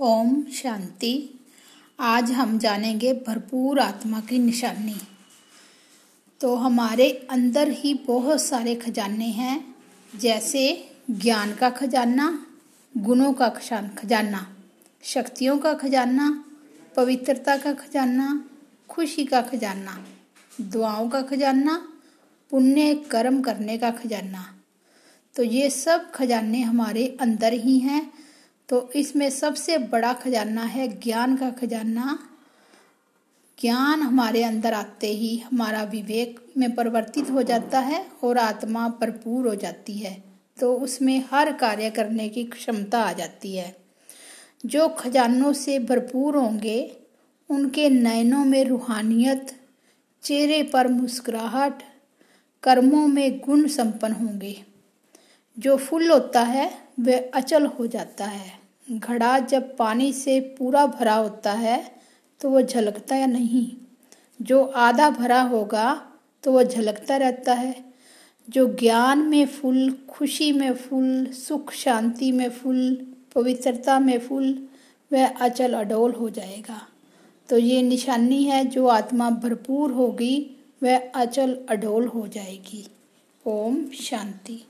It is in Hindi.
ओम शांति। आज हम जानेंगे भरपूर आत्मा की निशानी। तो हमारे अंदर ही बहुत सारे खजाने हैं, जैसे ज्ञान का खजाना, गुणों का खजाना, शक्तियों का खजाना, पवित्रता का खजाना, खुशी का खजाना, दुआओं का खजाना, पुण्य, कर्म करने का खजाना। तो ये सब खजाने हमारे अंदर ही हैं तो इसमें सबसे बड़ा खजाना है ज्ञान का खजाना। ज्ञान हमारे अंदर आते ही हमारा विवेक में परिवर्तित हो जाता है और आत्मा भरपूर हो जाती है। तो उसमें हर कार्य करने की क्षमता आ जाती है। जो खजानों से भरपूर होंगे, उनके नयनों में रूहानियत, चेहरे पर मुस्कुराहट, कर्मों में गुण संपन्न होंगे। जो फुल होता है वह अचल हो जाता है। घड़ा जब पानी से पूरा भरा होता है तो वह झलकता या नहीं? जो आधा भरा होगा तो वह झलकता रहता है। जो ज्ञान में फुल, खुशी में फूल, सुख, शांति में फूल, पवित्रता में फूल वह अचल अडोल हो जाएगा। तो ये निशानी है, जो आत्मा भरपूर होगी वह अचल अडोल हो जाएगी। ओम शांति।